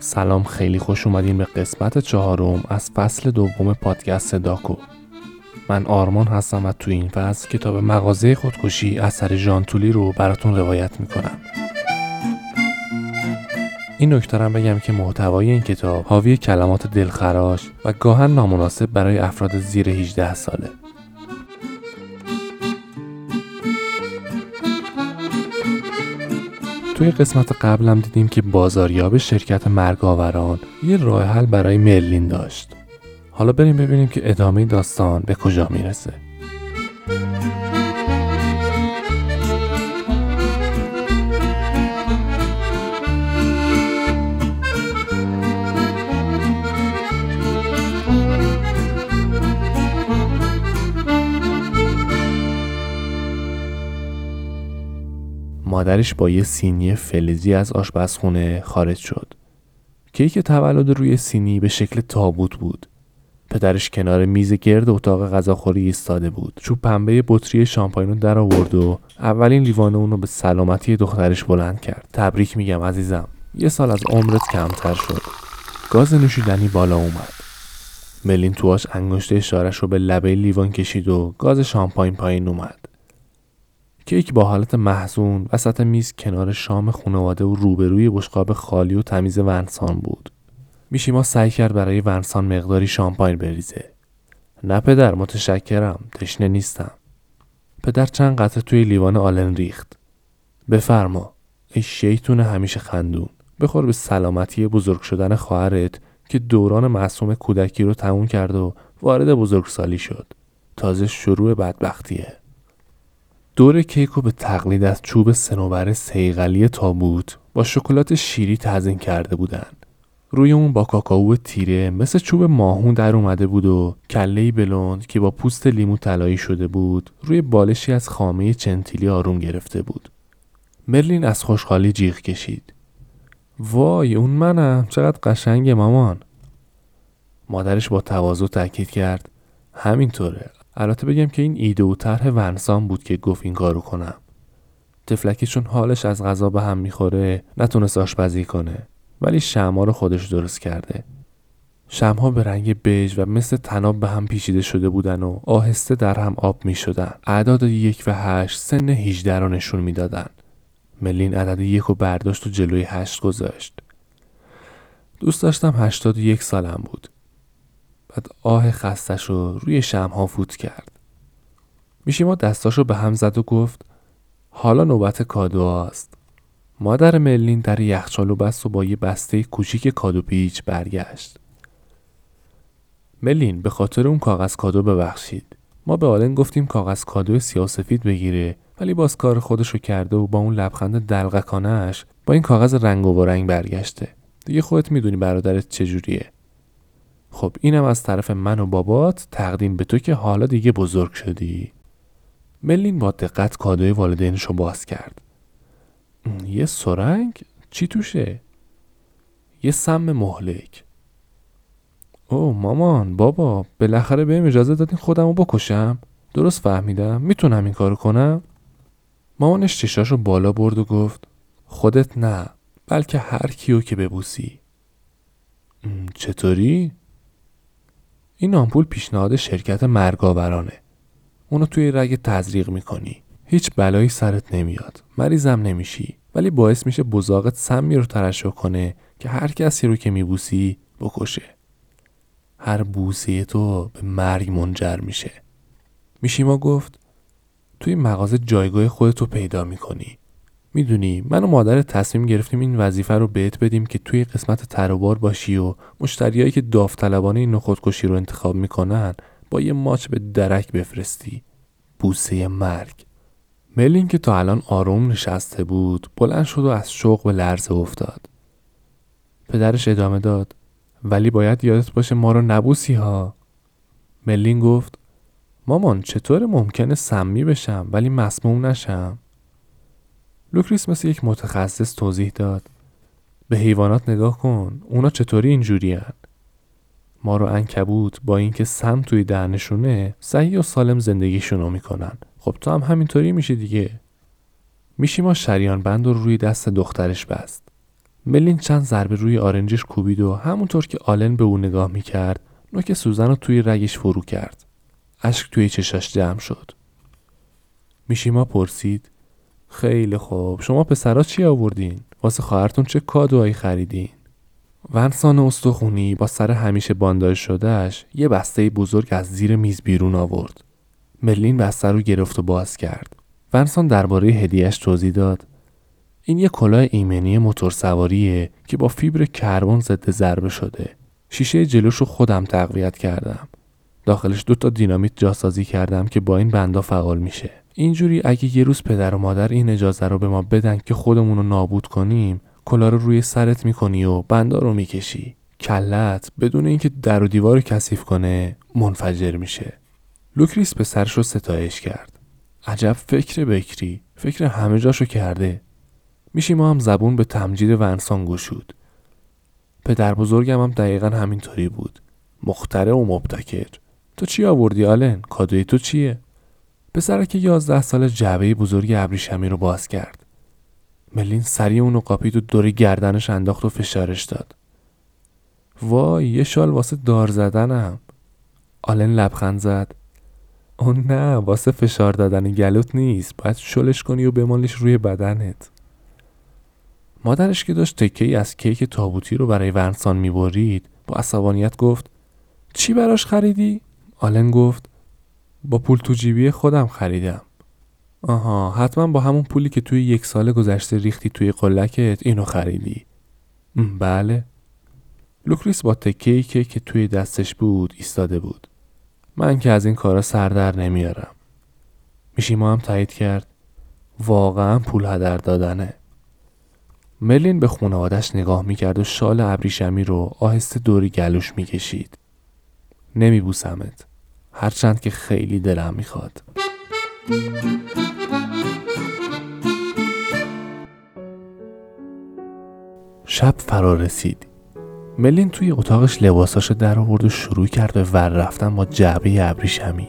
سلام خیلی خوش اومدین به قسمت چهارم از فصل دوم پادکست داکو. من آرمان هستم و تو این فصل کتاب مغازه خودکشی اثر ژان تولی رو براتون روایت می‌کنم. این نکترم بگم که محتوای این کتاب حاوی کلمات دلخراش و گاهن نامناسب برای افراد زیر 18 ساله. توی قسمت قبلم دیدیم که بازاریاب شرکت مرگاوران یه راه حل برای مرلین داشت. حالا بریم ببینیم که ادامه داستان به کجا می‌رسه. مادرش با یه سینی فلزی از آشپزخونه خارج شد. کیک تولد روی سینی به شکل تابوت بود. پدرش کنار میز گرد اتاق غذاخوری ایستاده بود. چوب پنبه بطری شامپاین رو در آورد و اولین لیوان اون رو به سلامتی دخترش بلند کرد. تبریک میگم عزیزم. یه سال از عمرت کمتر شد. گاز نوشیدنی بالا اومد. ملین تواش انگشت اشارش رو به لبه لیوان کشید و گاز شامپاین پایین اومد. کیک با حالت محزون وسط میز کنار شام خانواده و روبروی بشقاب خالی و تمیز ونسان بود. میشیما سعی کرد برای ونسان مقداری شامپاین بریزه. نه پدر متشکرم تشنه نیستم. پدر چند قطعه توی لیوان آلن ریخت. بفرما ای شیطون همیشه خندون بخور به سلامتی بزرگ شدن خواهرت که دوران معصوم کودکی رو تموم کرد و وارد بزرگسالی شد. تازه شروع بدبختیه. دور کیک رو به تقلید از چوب سنوبر سیغلی تابوت با شکلات شیری تزین کرده بودن. روی اون با کاکائو تیره مثل چوب ماهون در اومده بود و کله بلوند که با پوست لیمو طلایی شده بود روی بالشی از خامه چنتیلی آروم گرفته بود. مرلین از خوشحالی جیغ کشید. وای اون منم چقدر قشنگه مامان. مادرش با تواضع تاکید کرد همینطوره البته بگم که این ایده و طرح ونسان بود که گفت این کارو کنم تفلکی چون حالش از غذا به هم می‌خوره نتونست آشپزی کنه ولی شمها رو خودش درست کرده شمها به رنگ بژ و مثل تناب به هم پیچیده شده بودن و آهسته در هم آب می شدن. اعداد یک و هشت سن 18 رو نشون می‌دادن. ملین عدد یک و برداشت و جلوی هشت گذاشت. دوست داشتم هشتاد و یک سالم بود. بعد آه خستش رو روی شمها فوت کرد. میشیما دستاشو به هم زد و گفت حالا نوبت کادو است. مادر ملین در یخچالو بست و با یه بسته کوچیک کادو پیچ برگشت. ملین به خاطر اون کاغذ کادو ببخشید. ما به آلن گفتیم کاغذ کادو سیاسفید بگیره ولی باز کار خودشو کرده و با اون لبخند دلغکانش با این کاغذ رنگ و رنگ برگشته. دیگه خودت می‌دونی برادرت چجوریه. خب اینم از طرف من و بابات تقدیم به تو که حالا دیگه بزرگ شدی. ملین با دقت کادوی والدینش رو باز کرد. یه سرنگ؟ چی توشه؟ یه سم مهلک. او مامان بابا بالاخره بهم اجازه دادین خودم رو بکشم. درست فهمیدم؟ می‌تونم این کارو کنم؟ مامانش چشاش رو بالا برد و گفت خودت نه بلکه هر کیو که ببوسی. چطوری؟ این آمپول پیشنهاد شرکت مرگاورانه. اونو توی رگ تزریق می‌کنی. هیچ بلایی سرت نمیاد. مریضم نمیشی. ولی باعث میشه بزاقت سمی رو ترشح کنه که هر کسی رو که میبوسی بکشه. هر بوسه تو به مرگ منجر میشه. میشیما گفت توی مغازه جایگاه خودتو پیدا می‌کنی. می‌دونی من و مادر تصمیم گرفتیم این وظیفه رو بهت بدیم که توی قسمت تروبار باشی و مشتریایی که داوطلبانه این خودکشی رو انتخاب می‌کنن با یه ماچ به درک بفرستی. بوسه مرگ. ملین که تا الان آروم نشسته بود بلند شد و از شوق به لرزه افتاد. پدرش ادامه داد ولی باید یادت باشه ما رو نبوسی ها. ملین گفت مامان چطور ممکنه سمی بشم ولی مسموم نشم؟ لوکریس مثل یک متخصص توضیح داد به حیوانات نگاه کن اونا چطوری اینجوری مار و عنکبوت با اینکه سم توی دهنشونه صحیح و سالم زندگیشونو می‌کنن خب تو هم همینطوری میشه دیگه میشیما شریان بند رو روی دست دخترش بست. ملین چند ضربه روی آرنجش کوبید و همونطور که آلن به او نگاه می‌کرد نوک سوزن رو توی رگش فرو کرد. اشک توی چشاش جمع شد. میشیما پرسید خیلی خوب شما پسرا چی آوردین؟ واسه خواهرتون چه کادوهایی خریدین؟ ونسان استخونی با سر همیشه بانداژ شدهش یه بسته بزرگ از زیر میز بیرون آورد. ملین بسته رو گرفت و باز کرد. ونسان درباره هدیهش توضیح داد. این یه کلاه ایمنی موتور سواریه که با فیبر کربن ضد ضربه شده. شیشه جلوش رو خودم تقویت کردم. داخلش دو تا دینامیت جاسازی کردم که با این بندا فعال میشه. اینجوری اگه یه روز پدر و مادر این اجازه رو به ما بدن که خودمون رو نابود کنیم کلاه رو روی سرت می‌کنی و بندا رو می‌کشی. کله‌ت بدون اینکه در و دیوار کثیف کنه منفجر میشه. لوکریس پسرش رو ستایش کرد. عجب فکر بکری. فکر همه جاشو کرده. میشی ما هم زبون به تمجید ونسان گشود. پدر بزرگم هم دقیقا همینطوری بود. مختره و مبتکر. تو چی آوردی آلن؟ کادوی تو چیه؟ پسرک یازده سال جعبه بزرگ ابریشمی رو باز کرد. ملین سریع اونو قاپید و دوری گردنش انداخت و فشارش داد. وای یه شال واسه دار زدنم. آلن لبخند زد. اون نه واسه فشار دادن گلوت نیست. باید شلش کنی و بمالیش روی بدنت. مادرش که داشت تکه ای از کیک تابوتی رو برای ونسان می‌برید با عصبانیت گفت چی براش خریدی؟ آلن گفت با پول تو جیبی خودم خریدم. آها حتما با همون پولی که توی یک سال گذشته ریختی توی قلکت اینو خریدی. بله. لوکریس با تکه که توی دستش بود ایستاده بود. من که از این کارا سردر نمیارم. میشی ما هم تایید کرد. واقعا پول هدر دادنه. ملین به خانوادش نگاه می‌کرد و شال ابریشمی رو آهسته دوری گلوش می‌کشید. نمیبوسمت. هرچند که خیلی دلم می‌خواد. شب فرا رسید. ملین توی اتاقش لباساشو در آورد و شروع کرد به ور رفتن با جعبه ابریشمی.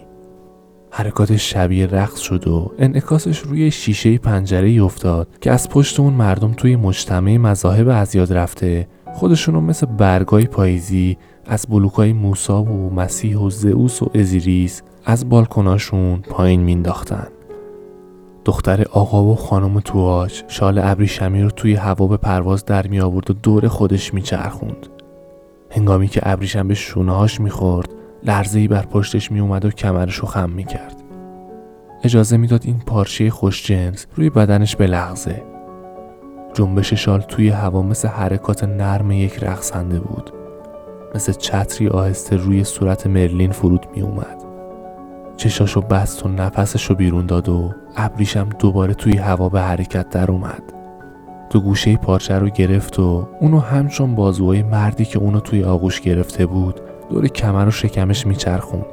حرکات شبیه رقص شد و انعکاسش روی شیشه پنجره افتاد که از پشت اون مردم توی مجتمع مذاهب از یاد رفته خودشونو مثل برگای پاییزی از بلوکای موسا و مسیح و زئوس و ازیریس از بالکناشون پایین مینداختن دختر آقا و خانم تواج شال ابریشمی رو توی هوا به پرواز در می آورد و دور خودش می چرخوند. هنگامی که ابریشم به شونه هاش می خورد لرزهی بر پشتش می اومد و کمرش رو خم می کرد. اجازه می‌داد این پارچه خوش جنس روی بدنش به لغزه. جنبش شال توی هوا مثل حرکات نرم یک رقصنده بود. مثل چتری آهسته روی صورت مرلین فرود می اومد. چشاشو بست و نفسشو بیرون داد و ابریشم دوباره توی هوا به حرکت در اومد. تو گوشه پارچه رو گرفت و اونو همچون بازوهای مردی که اونو توی آغوش گرفته بود دور کمر و شکمش میچرخوند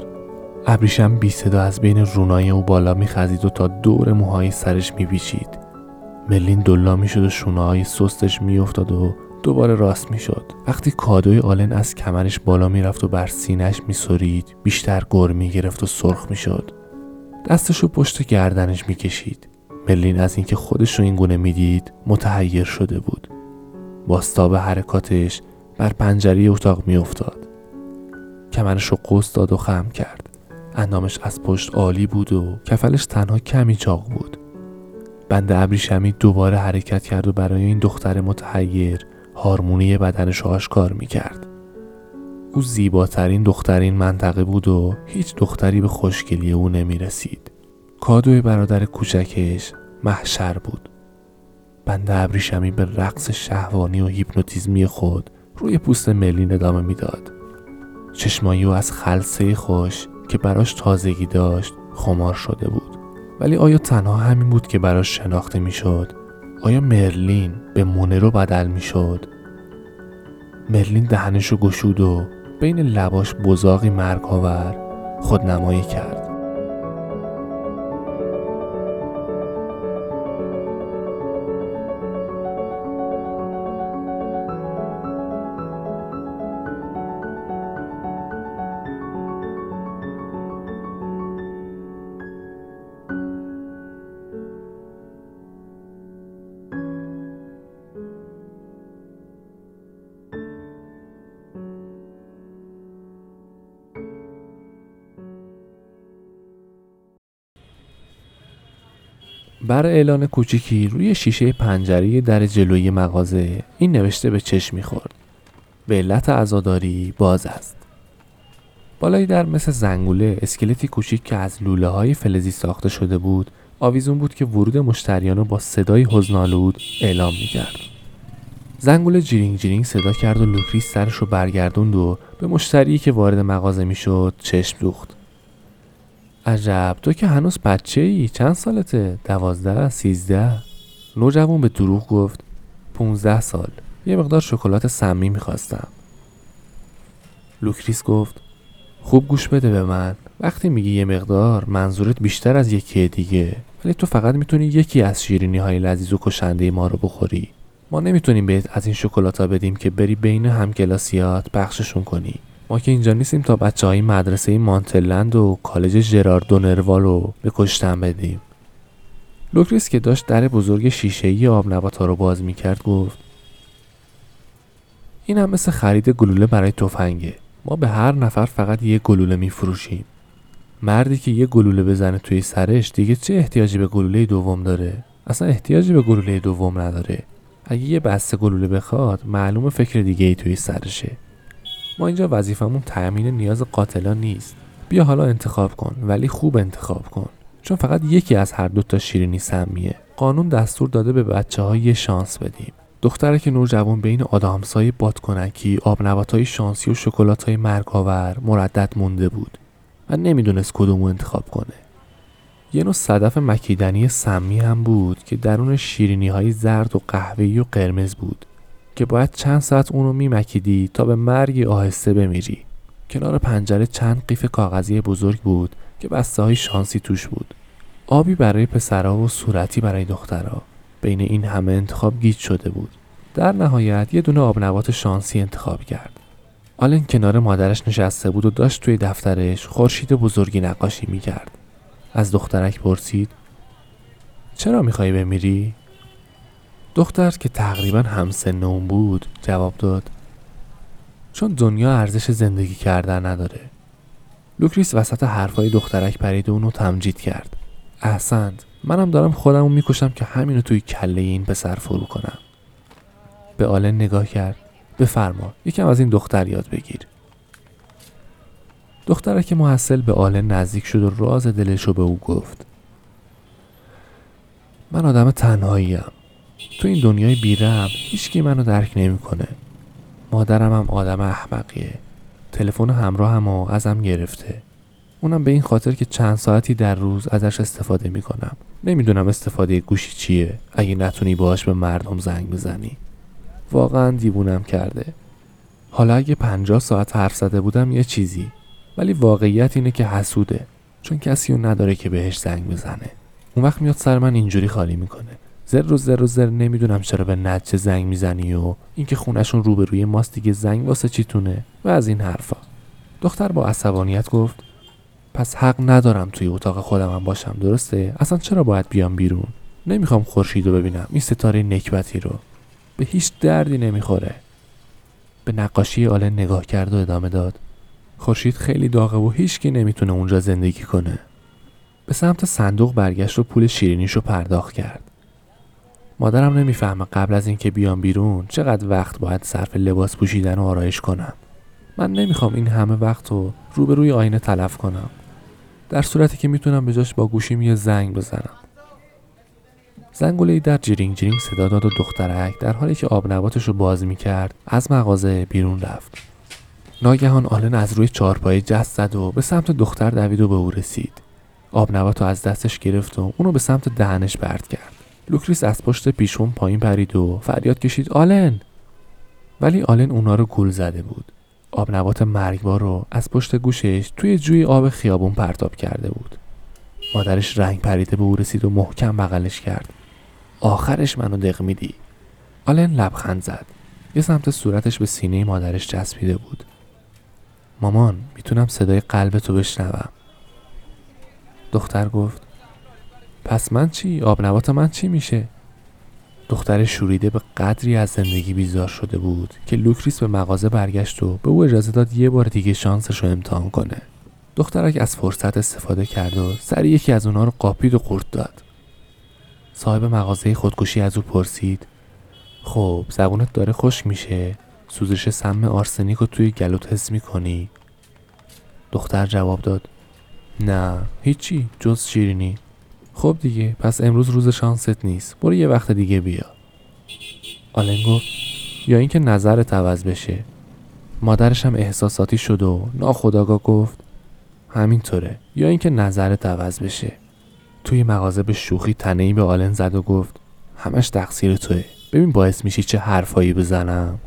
ابریشم بی صدا از بین رونای او بالا میخزید و تا دور موهای سرش میپیچید ملین دلا می‌شد و شونه های سستش میافتاد و دوباره راست می‌شد. وقتی کادوی آلن از کمرش بالا می‌رفت و بر سینش میسرید بیشتر گر می‌گرفت و سرخ می‌شد. دستشو پشت گردنش می‌کشید. ملین از اینکه خودش رو این گونه می‌دید متحیر شده بود. باستاب حرکاتش بر پنجره اتاق میافتاد. کمرش رو قوس داد و خم کرد. اندامش از پشت عالی بود و کفلش تنها کمی چاق بود. بند ابریشمی دوباره حرکت کرد و برای این دختر متحیر هارمونی بدنش آشکار می کرد. او زیباترین دختر این منطقه بود و هیچ دختری به خوشگلی او نمی رسید. کادوی برادر کوچکش محشر بود. بند ابریشمی به رقص شهوانی و هیپنوتیزمی خود روی پوست ملین ادامه می‌داد. چشمایی او از خلصه خوش که براش تازگی داشت خمار شده بود. ولی آیا تنها همین بود که براش شناخته می‌شد آیا مرلین به مونرو بدل می‌شد؟ مرلین دهنشو گشود و بین لباش بزاقی مرگاور خودنمایی کرد. بر اعلان کوچیکی روی شیشه پنجره در جلوی مغازه این نوشته به چشم می‌خورد. به علت عزاداری باز است. بالای در مثل زنگوله اسکلتی کوچیک که از لوله های فلزی ساخته شده بود آویزون بود که ورود مشتریان رو با صدای حزن‌آلود اعلام می‌کرد. زنگوله جیرینگ جیرینگ صدا کرد و لوکریس سرش رو برگردوند و به مشتری که وارد مغازه می‌شد چشم دوخت. عجب. تو که هنوز بچه ای چند سالته؟ دوازده سیزده. نوجوان به دروغ گفت. پونزده سال. یه مقدار شکلات سمی می‌خواستم. لوکریس گفت خوب گوش بده به من. وقتی میگی یه مقدار منظورت بیشتر از یکی دیگه. ولی تو فقط می‌تونی یکی از شیرینی های لذیذ و کشنده ما رو بخوری. ما نمی‌تونیم بهت از این شکلات ها بدیم که بری بین همکلاسیات پخششون کنی. ما که اینجا نیستیم تا بچه های مدرسه مانتلند و کالج ژرارد دونروال رو به کشتن بدیم. لوکریس که داشت در بزرگ شیشه ای آب نبات ها رو باز می‌کرد گفت این هم مثل خرید گلوله برای تفنگه. ما به هر نفر فقط یه گلوله میفروشیم. مردی که یه گلوله بزنه توی سرش دیگه چه احتیاجی به گلوله دوم داره؟ اصلا احتیاجی به گلوله دوم نداره. اگه یه بسته گلوله بخواد معلومه فکر دیگه ای توی سرشه. ما اینجا وظیفمون تأمین نیاز قاتلان نیست. بیا حالا انتخاب کن ولی خوب انتخاب کن. چون فقط یکی از هر دوتا شیرینی سمیه. قانون دستور داده به بچه های یه شانس بدیم. دختره که نوجوان بین آدامسای بادکنکی آب های شانسی و شکلات های مرگاور مردد مونده بود و نمی‌دونست کدومو انتخاب کنه. یه نوع صدف مکیدنی سمی هم بود که درون شیرینی های زرد و قهوه‌ای و قرمز بود. که باید چند ساعت اونو میمکیدی تا به مرگی آهسته بمیری. کنار پنجره چند قیف کاغذی بزرگ بود که بسته های شانسی توش بود. آبی برای پسرها و صورتی برای دخترها بین این همه انتخاب گیج شده بود. در نهایت یه دونه آبنبات شانسی انتخاب کرد. آلن کنار مادرش نشسته بود و داشت توی دفترش خورشید بزرگی نقاشی می‌کرد. از دخترک پرسید چرا می‌خوای بمیری؟ دختر که تقریبا همسن اون بود جواب داد. چون دنیا ارزش زندگی کردن نداره. لوکریس وسط حرفای دخترک پرید و اونو تمجید کرد. احسنت منم دارم خودمو می‌کشم که همینو توی کله این پسر فرو کنم. به آلن نگاه کرد. بفرما یکم از این دختر یاد بگیر. دخترک محصل به آلن نزدیک شد و راز دلش رو به او گفت. من آدم تنهاییم. تو این دنیای بیرم هیچکی منو درک نمی‌کنه. مادرم هم آدم احمقیه. تلفن همراه هم ازم گرفته. اونم به این خاطر که چند ساعتی در روز ازش استفاده می‌کنم. نمی‌دونم استفاده گوشی چیه. اگه نتونی باهاش به مردم زنگ بزنی. واقعا دیوونم کرده. حالا اگه پنجاه ساعت حرف زده بودم یه چیزی. ولی واقعیت اینه که حسوده. چون کسی رو نداره که بهش زنگ بزنه. اون وقت میاد سر من اینجوری خالی می‌کنه. زر و زر و زر نمی‌دونم چرا به نجه زنگ می‌زنی و اینکه خونشون روبروی ماست دیگه زنگ واسه چیتونه و از این حرفا. دختر با عصبانیت گفت پس حق ندارم توی اتاق خودم باشم درسته؟ اصلا چرا باید بیام بیرون؟ نمی‌خوام خورشید رو ببینم این ستاره نکبتی رو. به هیچ دردی نمی‌خوره. به نقاشی آلن نگاه کرد و ادامه داد خورشید خیلی داغه و هیچکی نمی‌تونه اونجا زندگی کنه. به سمت صندوق برگشت و پول شیرینیشو پرداخت کرد. مادرم نمی‌فهمه قبل از اینکه بیام بیرون چقدر وقت باید صرف لباس پوشیدن و آرایش کنم. من نمی‌خوام این همه وقت رو روبروی آینه تلف کنم. در صورتی که می‌تونم به جاش با گوشیم یه زنگ بزنم. زنگوله در جیرینگ جیرینگ صدا داد و دخترک در حالی که آب نباتش رو باز می‌کرد از مغازه بیرون رفت. ناگهان آلن از روی چارپایه جست زد و به سمت دختر دوید و به او رسید. آب نبات رو از دستش گرفت و اونو به سمت دهنش برد کرد. لوکریس از پشت پیشخون پایین پرید و فریاد کشید آلن! ولی آلن اونا رو گول زده بود. آب نبات مرگبار رو از پشت گوشش توی جوی آب خیابون پرتاب کرده بود. مادرش رنگ پریده به او رسید و محکم بغلش کرد. آخرش منو دق میدی. آلن لبخند زد. یه سمت صورتش به سینه مادرش چسبیده بود. مامان می‌تونم صدای قلبتو بشنوم. دختر گفت پس من چی؟ آب نبات من چی میشه؟ دختر شوریده به قدری از زندگی بیزار شده بود که لوکریس به مغازه برگشت و به او اجازه داد یه بار دیگه شانسش رو امتحان کنه. دخترک از فرصت استفاده کرد و سریع یکی از اونها رو قاپید و قورت داد. صاحب مغازه خودکشی از او پرسید خب زبونت داره خوش میشه؟ سوزش سم آرسنیک رو توی گلوت حس می‌کنی؟ دختر جواب داد نه هیچی جز شیرینی. خب دیگه پس امروز روز شانست نیست. برو یه وقت دیگه بیا. آلن گفت یا اینکه نظرت عوض بشه. مادرش هم احساساتی شد و ناخداگاه گفت همینطوره. یا اینکه نظرت عوض بشه. توی مغازه به شوخی تنهی به آلن زد و گفت همش تقصیر توه. ببین باعث میشی چه حرفایی بزنم.